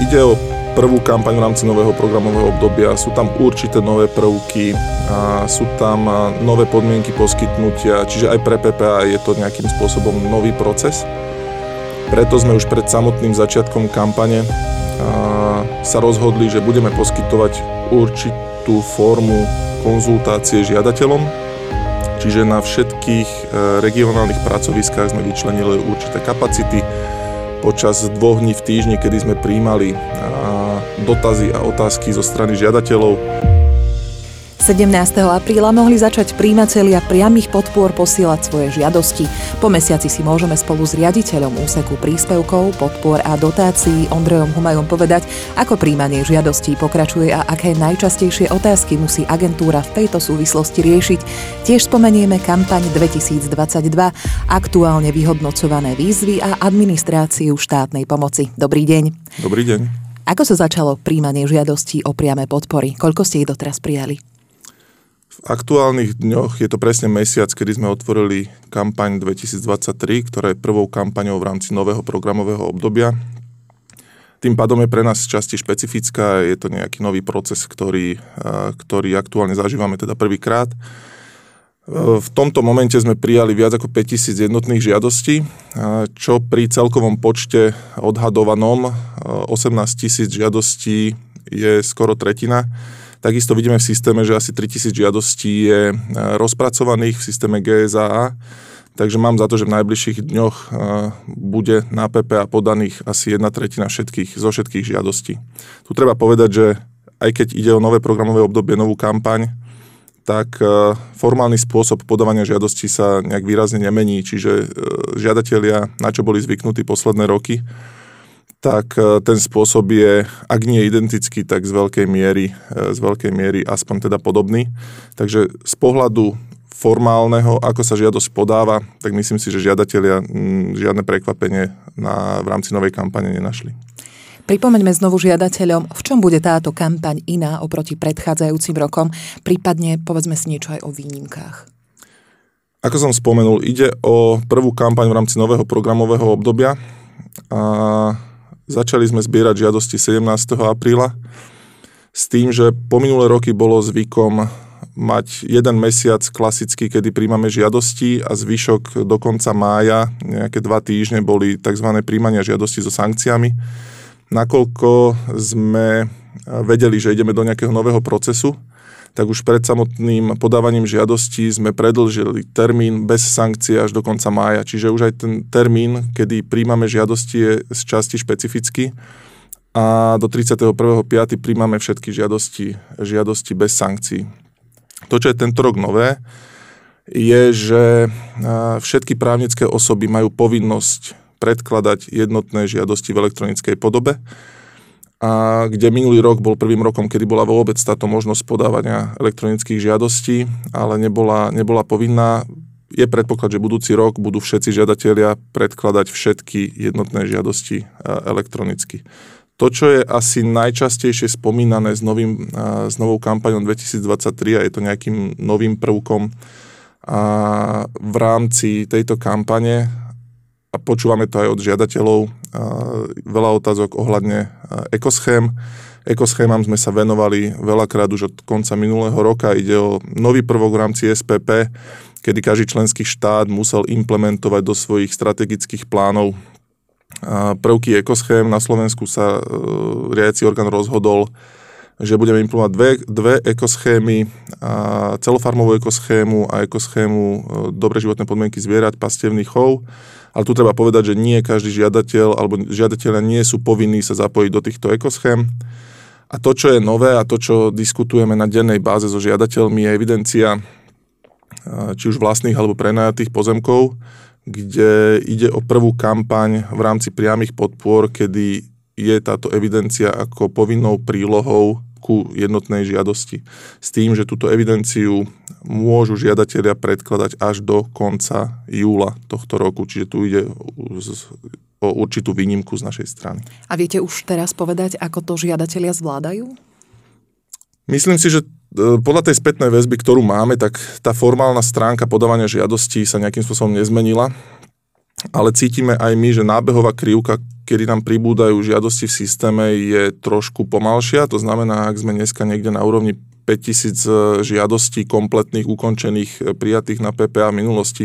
ide o prvú kampaň v rámci nového programového obdobia. Sú tam určité nové prvky, a sú tam nové podmienky poskytnutia, čiže aj pre PPA je to nejakým spôsobom nový proces. Preto sme už pred samotným začiatkom kampane sa rozhodli, že budeme poskytovať určitú formu konzultácie žiadateľom, čiže na všetkých e, regionálnych pracoviskách sme vyčlenili určité kapacity, počas dvoch dní v týždni, kedy sme príjmali dotazy a otázky zo strany žiadateľov. 17. apríla mohli začať príjimatelia priamých podpor posielať svoje žiadosti. Po mesiaci si môžeme spolu s riaditeľom úseku príspevkov, podpor a dotácií Ondrejom Humajom povedať, ako príjmanie žiadostí pokračuje a aké najčastejšie otázky musí agentúra v tejto súvislosti riešiť. Tiež spomenieme kampaň 2022, aktuálne vyhodnocované výzvy a administráciu štátnej pomoci. Dobrý deň. Dobrý deň. Ako sa začalo príjmanie žiadostí o priame podpory? Koľko ste ich doteraz prijali? Aktuálnych dňoch je to presne mesiac, kedy sme otvorili kampaň 2023, ktorá je prvou kampaňou v rámci nového programového obdobia. Tým pádom je pre nás časti špecifická, je to nejaký nový proces, ktorý, ktorý aktuálne zažívame teda prvýkrát. V tomto momente sme prijali viac ako 5000 jednotných žiadostí, čo pri celkovom počte odhadovanom 18 tisíc žiadostí je skoro tretina Takisto vidíme v systéme, že asi 3000 žiadostí je e, rozpracovaných v systéme GSAA, takže mám za to, že v najbližších dňoch e, bude na PPA podaných asi jedna tretina všetkých, zo všetkých žiadostí. Tu treba povedať, že aj keď ide o nové programové obdobie, novú kampaň, tak e, formálny spôsob podávania žiadosti sa nejak výrazne nemení, čiže žiadatelia, na čo boli zvyknutí posledné roky, tak e, ten spôsob je, ak nie identický, tak z veľkej miery, e, z veľkej miery aspoň teda podobný. Takže z pohľadu formálneho, ako sa žiadosť podáva, tak myslím si, že žiadatelia žiadne prekvapenie na, v rámci novej kampane nenašli. Pripomeňme znovu žiadateľom, v čom bude táto kampaň iná oproti predchádzajúcim rokom, prípadne povedzme si niečo aj o výnimkách. Ako som spomenul, ide o prvú kampaň v rámci nového programového obdobia. A Začali sme zbierať žiadosti 17. apríla s tým, že po minulé roky bolo zvykom mať jeden mesiac klasicky, kedy príjmame žiadosti a zvyšok do konca mája, nejaké dva týždne boli tzv. príjmania žiadosti so sankciami. Nakoľko sme vedeli, že ideme do nejakého nového procesu, tak už pred samotným podávaním žiadosti sme predlžili termín bez sankcie až do konca mája. Čiže už aj ten termín, kedy príjmame žiadosti, je z časti špecifický a do 31.5. príjmame všetky žiadosti, žiadosti bez sankcií. To, čo je tento rok nové, je, že všetky právnické osoby majú povinnosť predkladať jednotné žiadosti v elektronickej podobe a kde minulý rok bol prvým rokom, kedy bola vôbec táto možnosť podávania elektronických žiadostí, ale nebola, nebola povinná. Je predpoklad, že budúci rok budú všetci žiadatelia predkladať všetky jednotné žiadosti elektronicky. To, čo je asi najčastejšie spomínané s, novým, s novou kampaňou 2023 a je to nejakým novým prvkom a v rámci tejto kampane a počúvame to aj od žiadateľov, veľa otázok ohľadne ekoschém. Ekoschémam sme sa venovali veľakrát už od konca minulého roka. Ide o nový prvok v rámci SPP, kedy každý členský štát musel implementovať do svojich strategických plánov prvky ekoschém. Na Slovensku sa e, riadiaci orgán rozhodol, že budeme implementovať dve, dve ekoschémy, celofarmovú ekoschému a ekoschému e, dobre životné podmienky zvierat, pastevný chov ale tu treba povedať, že nie každý žiadateľ alebo žiadateľia nie sú povinní sa zapojiť do týchto ekoschém. A to, čo je nové a to, čo diskutujeme na dennej báze so žiadateľmi, je evidencia či už vlastných alebo prenajatých pozemkov, kde ide o prvú kampaň v rámci priamých podpor, kedy je táto evidencia ako povinnou prílohou ku jednotnej žiadosti. S tým, že túto evidenciu môžu žiadatelia predkladať až do konca júla tohto roku, čiže tu ide o určitú výnimku z našej strany. A viete už teraz povedať, ako to žiadatelia zvládajú? Myslím si, že e, podľa tej spätnej väzby, ktorú máme, tak tá formálna stránka podávania žiadostí sa nejakým spôsobom nezmenila. Ale cítime aj my, že nábehová krivka, kedy nám pribúdajú žiadosti v systéme, je trošku pomalšia. To znamená, ak sme dneska niekde na úrovni 5000 žiadostí kompletných, ukončených, prijatých na PPA v minulosti,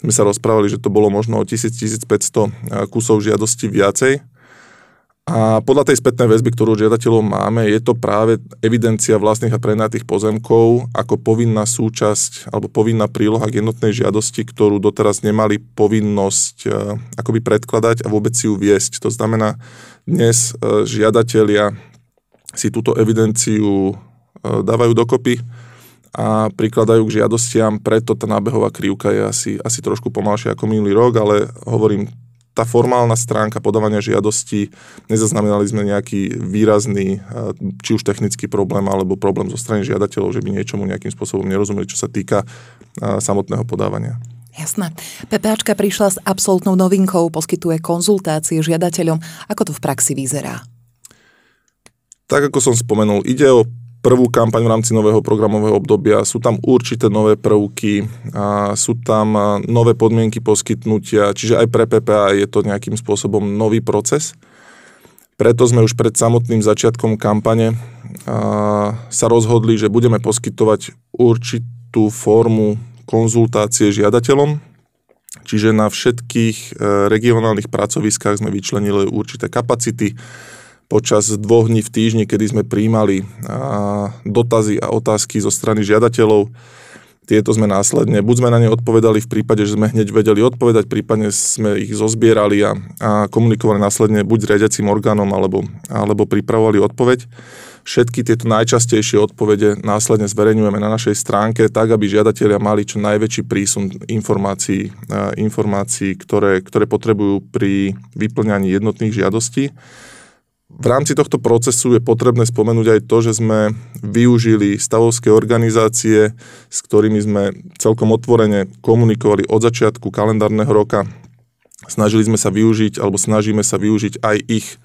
sme sa rozprávali, že to bolo možno o 1000-1500 kusov žiadosti viacej. A podľa tej spätnej väzby, ktorú žiadateľov máme, je to práve evidencia vlastných a prenajatých pozemkov ako povinná súčasť alebo povinná príloha k jednotnej žiadosti, ktorú doteraz nemali povinnosť e, akoby predkladať a vôbec si ju viesť. To znamená, dnes e, žiadatelia si túto evidenciu e, dávajú dokopy a prikladajú k žiadostiam, preto tá nábehová krivka je asi, asi trošku pomalšia ako minulý rok, ale hovorím, tá formálna stránka podávania žiadosti, nezaznamenali sme nejaký výrazný, či už technický problém, alebo problém zo strany žiadateľov, že by niečomu nejakým spôsobom nerozumeli, čo sa týka samotného podávania. Jasné. PPAčka prišla s absolútnou novinkou, poskytuje konzultácie žiadateľom. Ako to v praxi vyzerá? Tak ako som spomenul, ide o prvú kampaň v rámci nového programového obdobia. Sú tam určité nové prvky, a sú tam nové podmienky poskytnutia, čiže aj pre PPA je to nejakým spôsobom nový proces. Preto sme už pred samotným začiatkom kampane sa rozhodli, že budeme poskytovať určitú formu konzultácie žiadateľom, čiže na všetkých e, regionálnych pracoviskách sme vyčlenili určité kapacity, počas dvoch dní v týždni, kedy sme príjmali dotazy a otázky zo strany žiadateľov. Tieto sme následne, buď sme na ne odpovedali v prípade, že sme hneď vedeli odpovedať, prípadne sme ich zozbierali a, a komunikovali následne buď s riadiacím orgánom, alebo, alebo pripravovali odpoveď. Všetky tieto najčastejšie odpovede následne zverejňujeme na našej stránke, tak aby žiadatelia mali čo najväčší prísun informácií, informácií ktoré, ktoré potrebujú pri vyplňaní jednotných žiadostí. V rámci tohto procesu je potrebné spomenúť aj to, že sme využili stavovské organizácie, s ktorými sme celkom otvorene komunikovali od začiatku kalendárneho roka. Snažili sme sa využiť, alebo snažíme sa využiť aj ich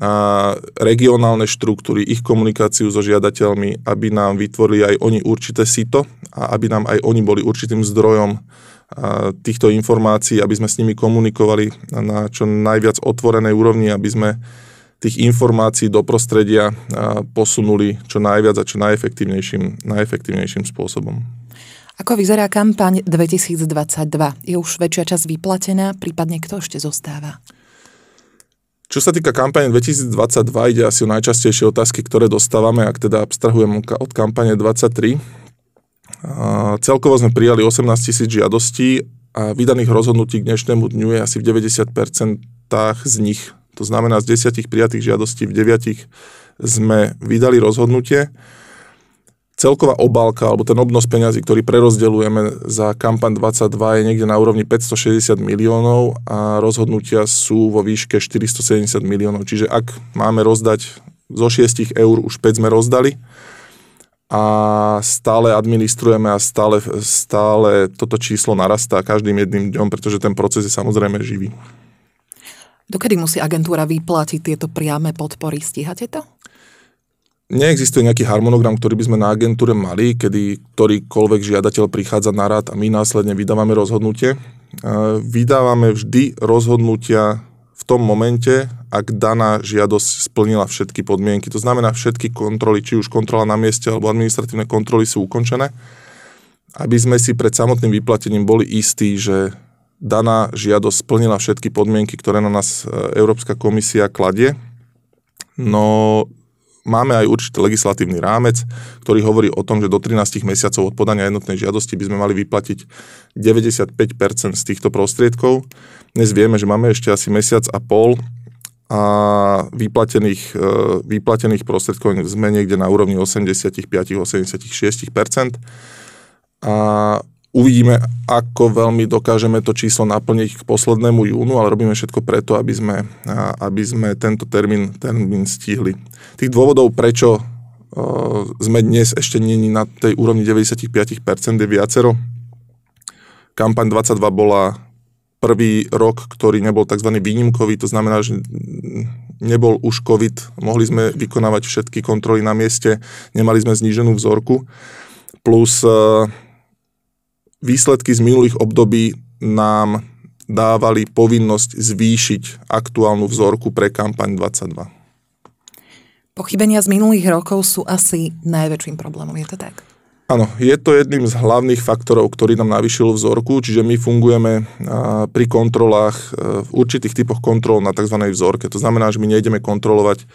a regionálne štruktúry, ich komunikáciu so žiadateľmi, aby nám vytvorili aj oni určité sito a aby nám aj oni boli určitým zdrojom týchto informácií, aby sme s nimi komunikovali na čo najviac otvorenej úrovni, aby sme tých informácií do prostredia posunuli čo najviac a čo najefektívnejším, najefektívnejším spôsobom. Ako vyzerá kampaň 2022? Je už väčšia časť vyplatená, prípadne kto ešte zostáva? Čo sa týka kampane 2022, ide asi o najčastejšie otázky, ktoré dostávame, ak teda abstrahujem od kampane 23. celkovo sme prijali 18 tisíc žiadostí a vydaných rozhodnutí k dnešnému dňu je asi v 90% z nich to znamená, z desiatich prijatých žiadostí v deviatich sme vydali rozhodnutie. Celková obálka, alebo ten obnos peňazí, ktorý prerozdeľujeme za kampaň 22 je niekde na úrovni 560 miliónov a rozhodnutia sú vo výške 470 miliónov. Čiže ak máme rozdať zo 6 eur, už 5 sme rozdali a stále administrujeme a stále, stále toto číslo narastá každým jedným dňom, pretože ten proces je samozrejme živý. Dokedy musí agentúra vyplatiť tieto priame podpory? Stíhate to? Neexistuje nejaký harmonogram, ktorý by sme na agentúre mali, kedy ktorýkoľvek žiadateľ prichádza na rad a my následne vydávame rozhodnutie. Vydávame vždy rozhodnutia v tom momente, ak daná žiadosť splnila všetky podmienky. To znamená, všetky kontroly, či už kontrola na mieste alebo administratívne kontroly sú ukončené, aby sme si pred samotným vyplatením boli istí, že daná žiadosť splnila všetky podmienky, ktoré na nás e, Európska komisia kladie. No máme aj určitý legislatívny rámec, ktorý hovorí o tom, že do 13 mesiacov od podania jednotnej žiadosti by sme mali vyplatiť 95% z týchto prostriedkov. Dnes vieme, že máme ešte asi mesiac a pol a vyplatených, e, vyplatených prostriedkov sme niekde na úrovni 85-86%. A Uvidíme, ako veľmi dokážeme to číslo naplniť k poslednému júnu, ale robíme všetko preto, aby sme, aby sme tento termín, termín stihli. Tých dôvodov, prečo sme dnes ešte není na tej úrovni 95% je viacero. Kampaň 22 bola prvý rok, ktorý nebol tzv. výnimkový, to znamená, že nebol už COVID, mohli sme vykonávať všetky kontroly na mieste, nemali sme zníženú vzorku, plus výsledky z minulých období nám dávali povinnosť zvýšiť aktuálnu vzorku pre kampaň 22. Pochybenia z minulých rokov sú asi najväčším problémom, je to tak? Áno, je to jedným z hlavných faktorov, ktorý nám navýšil vzorku, čiže my fungujeme pri kontrolách e, v určitých typoch kontrol na tzv. vzorke. To znamená, že my nejdeme kontrolovať e,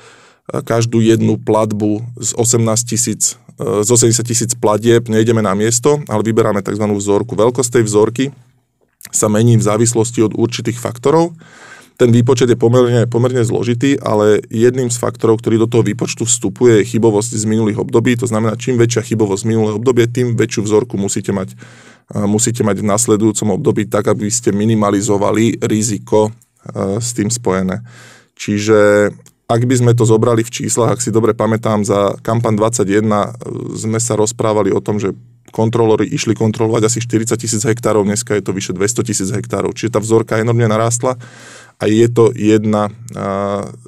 každú jednu platbu z 18 tisíc, z 80 tisíc platieb, nejdeme na miesto, ale vyberáme tzv. vzorku. Veľkosť tej vzorky sa mení v závislosti od určitých faktorov ten výpočet je pomerne, pomerne zložitý, ale jedným z faktorov, ktorý do toho výpočtu vstupuje, je chybovosť z minulých období. To znamená, čím väčšia chybovosť z minulého obdobie, tým väčšiu vzorku musíte mať, musíte mať v nasledujúcom období tak, aby ste minimalizovali riziko s tým spojené. Čiže ak by sme to zobrali v číslach, ak si dobre pamätám, za kampan 21 sme sa rozprávali o tom, že kontrolóri išli kontrolovať asi 40 tisíc hektárov, dneska je to vyše 200 tisíc hektárov, čiže tá vzorka enormne narástla a je to jedna,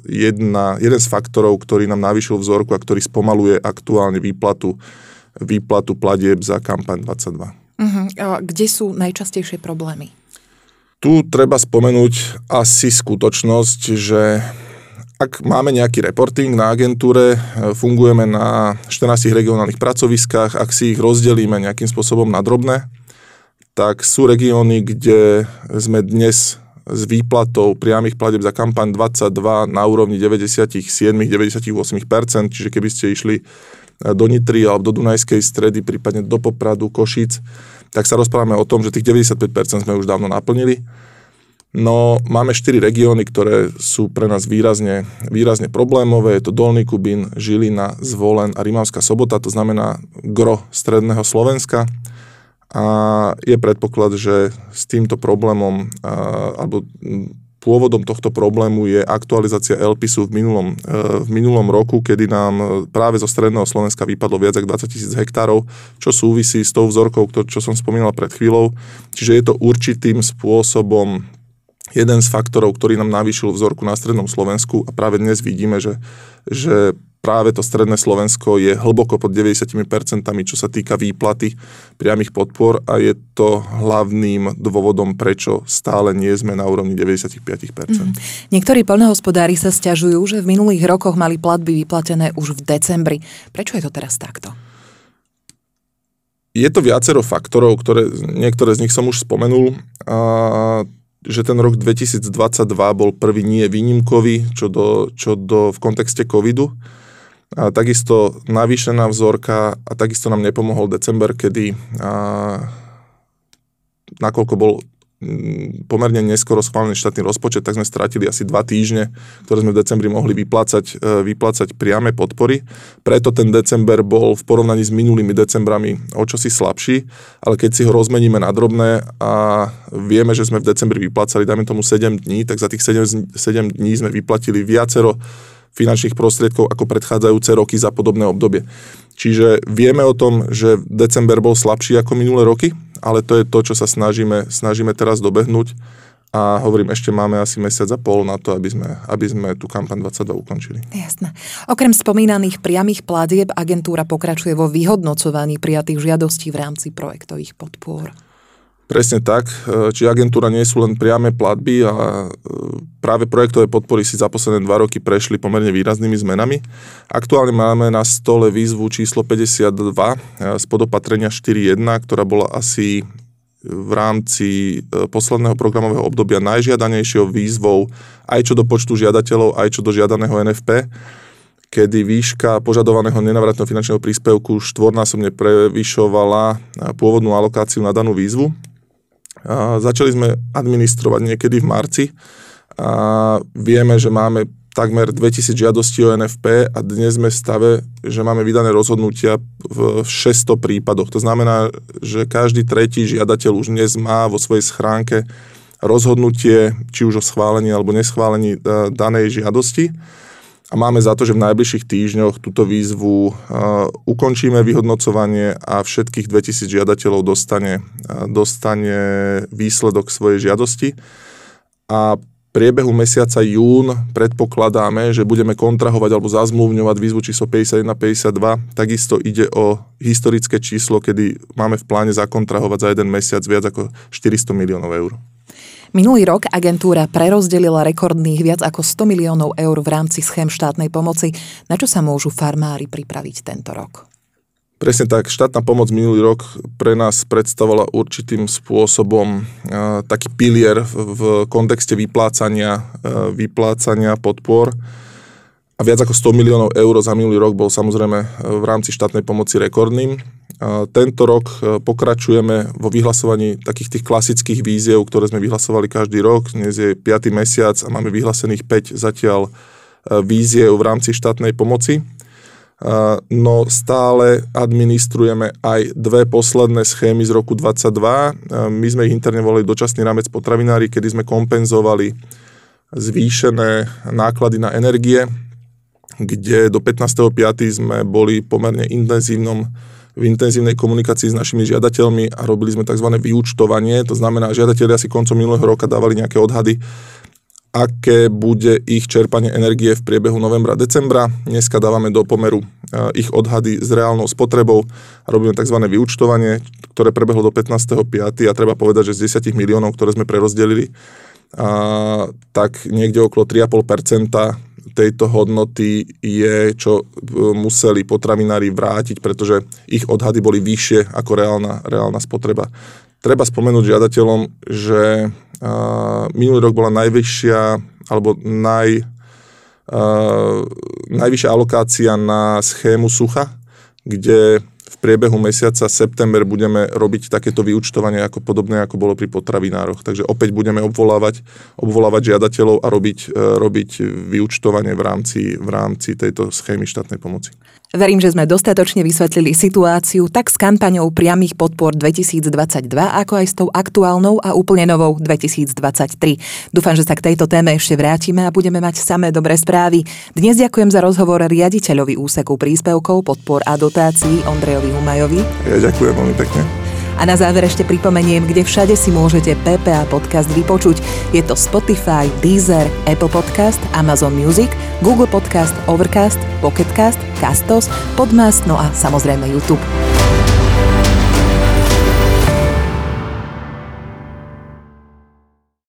jedna, jeden z faktorov, ktorý nám navýšil vzorku a ktorý spomaluje aktuálne výplatu, výplatu platieb za kampaň 22. Uh-huh. A kde sú najčastejšie problémy? Tu treba spomenúť asi skutočnosť, že ak máme nejaký reporting na agentúre, fungujeme na 14 regionálnych pracoviskách, ak si ich rozdelíme nejakým spôsobom na drobné, tak sú regióny, kde sme dnes s výplatou priamých pladeb za kampaň 22 na úrovni 97-98%, čiže keby ste išli e, do Nitry alebo do Dunajskej stredy, prípadne do Popradu, Košic, tak sa rozprávame o tom, že tých 95% sme už dávno naplnili. No máme 4 regióny, ktoré sú pre nás výrazne, výrazne problémové. Je to Dolný Kubín, Žilina, Zvolen a Rimavská sobota, to znamená gro stredného Slovenska a je predpoklad, že s týmto problémom alebo pôvodom tohto problému je aktualizácia LPISu v minulom, e, v minulom roku, kedy nám práve zo stredného Slovenska vypadlo viac ako 20 tisíc hektárov, čo súvisí s tou vzorkou, čo som spomínal pred chvíľou. Čiže je to určitým spôsobom jeden z faktorov, ktorý nám navýšil vzorku na strednom Slovensku a práve dnes vidíme, že, že práve to stredné Slovensko je hlboko pod 90%, čo sa týka výplaty priamých podpor a je to hlavným dôvodom, prečo stále nie sme na úrovni 95%. Mm. Niektorí poľnohospodári sa stiažujú, že v minulých rokoch mali platby vyplatené už v decembri. Prečo je to teraz takto? Je to viacero faktorov, ktoré, niektoré z nich som už spomenul. A že ten rok 2022 bol prvý nie výnimkový, čo, do, čo do, v kontexte covidu. A takisto navýšená vzorka a takisto nám nepomohol december, kedy a, nakoľko bol pomerne neskoro schválený štátny rozpočet, tak sme stratili asi dva týždne, ktoré sme v decembri mohli vyplácať, e, vyplácať priame podpory. Preto ten december bol v porovnaní s minulými decembrami o čosi slabší, ale keď si ho rozmeníme na drobné a vieme, že sme v decembri vyplácali, dajme tomu 7 dní, tak za tých 7, 7 dní sme vyplatili viacero finančných prostriedkov ako predchádzajúce roky za podobné obdobie. Čiže vieme o tom, že december bol slabší ako minulé roky, ale to je to, čo sa snažíme, snažíme teraz dobehnúť a hovorím, ešte máme asi mesiac a pol na to, aby sme, aby sme tú kampaň 22 ukončili. Jasné. Okrem spomínaných priamých platieb agentúra pokračuje vo vyhodnocovaní prijatých žiadostí v rámci projektových podpor. Presne tak, e, či agentúra nie sú len priame platby a e, práve projektové podpory si za posledné dva roky prešli pomerne výraznými zmenami. Aktuálne máme na stole výzvu číslo 52 e, z podopatrenia 4.1, ktorá bola asi v rámci posledného programového obdobia najžiadanejšou výzvou aj čo do počtu žiadateľov, aj čo do žiadaného NFP kedy výška požadovaného nenavratného finančného príspevku štvornásobne prevyšovala pôvodnú alokáciu na danú výzvu. A začali sme administrovať niekedy v marci a vieme, že máme takmer 2000 žiadostí o NFP a dnes sme v stave, že máme vydané rozhodnutia v 600 prípadoch. To znamená, že každý tretí žiadateľ už dnes má vo svojej schránke rozhodnutie, či už o schválení alebo neschválení e, danej žiadosti a máme za to, že v najbližších týždňoch túto výzvu ukončíme vyhodnocovanie a všetkých 2000 žiadateľov dostane, dostane výsledok svojej žiadosti. A priebehu mesiaca jún predpokladáme, že budeme kontrahovať alebo zazmluvňovať výzvu číslo 51-52. Takisto ide o historické číslo, kedy máme v pláne zakontrahovať za jeden mesiac viac ako 400 miliónov eur. Minulý rok agentúra prerozdelila rekordných viac ako 100 miliónov eur v rámci schém štátnej pomoci. Na čo sa môžu farmári pripraviť tento rok? Presne tak, štátna pomoc minulý rok pre nás predstavovala určitým spôsobom uh, taký pilier v, kontexte vyplácania, uh, vyplácania podpor. A viac ako 100 miliónov eur za minulý rok bol samozrejme v rámci štátnej pomoci rekordným. Tento rok e, pokračujeme vo vyhlasovaní takých tých klasických víziev, ktoré sme vyhlasovali každý rok. Dnes je 5. mesiac a máme vyhlasených 5 zatiaľ e, víziev v rámci štátnej pomoci. E, no stále administrujeme aj dve posledné schémy z roku 22. My sme ich interne volili dočasný rámec potravinári, kedy sme kompenzovali zvýšené náklady na energie, kde do 15.5. sme boli pomerne intenzívnom v intenzívnej komunikácii s našimi žiadateľmi a robili sme tzv. vyúčtovanie. To znamená, žiadatelia si koncom minulého roka dávali nejaké odhady, aké bude ich čerpanie energie v priebehu novembra, decembra. Dneska dávame do pomeru e, ich odhady s reálnou spotrebou a robíme tzv. vyúčtovanie, ktoré prebehlo do 15.5. a treba povedať, že z 10 miliónov, ktoré sme prerozdelili, a, tak niekde okolo 3,5% tejto hodnoty je, čo e, museli potravinári vrátiť, pretože ich odhady boli vyššie ako reálna, reálna spotreba. Treba spomenúť žiadateľom, že minulý rok bola najvyššia alebo naj, najvyššia alokácia na schému sucha, kde priebehu mesiaca september budeme robiť takéto vyučtovanie ako podobné, ako bolo pri potravinároch. Takže opäť budeme obvolávať, obvolávať žiadateľov a robiť, e, robiť vyučtovanie v rámci, v rámci tejto schémy štátnej pomoci. Verím, že sme dostatočne vysvetlili situáciu tak s kampaňou priamých podpor 2022, ako aj s tou aktuálnou a úplne novou 2023. Dúfam, že sa k tejto téme ešte vrátime a budeme mať samé dobré správy. Dnes ďakujem za rozhovor riaditeľovi úseku príspevkov, podpor a dotácií Ondrejovi Humajovi. Ja ďakujem veľmi pekne. A na záver ešte pripomeniem, kde všade si môžete PPA podcast vypočuť. Je to Spotify, Deezer, Apple Podcast, Amazon Music, Google Podcast, Overcast, Pocketcast, Castos, Podmas, no a samozrejme YouTube.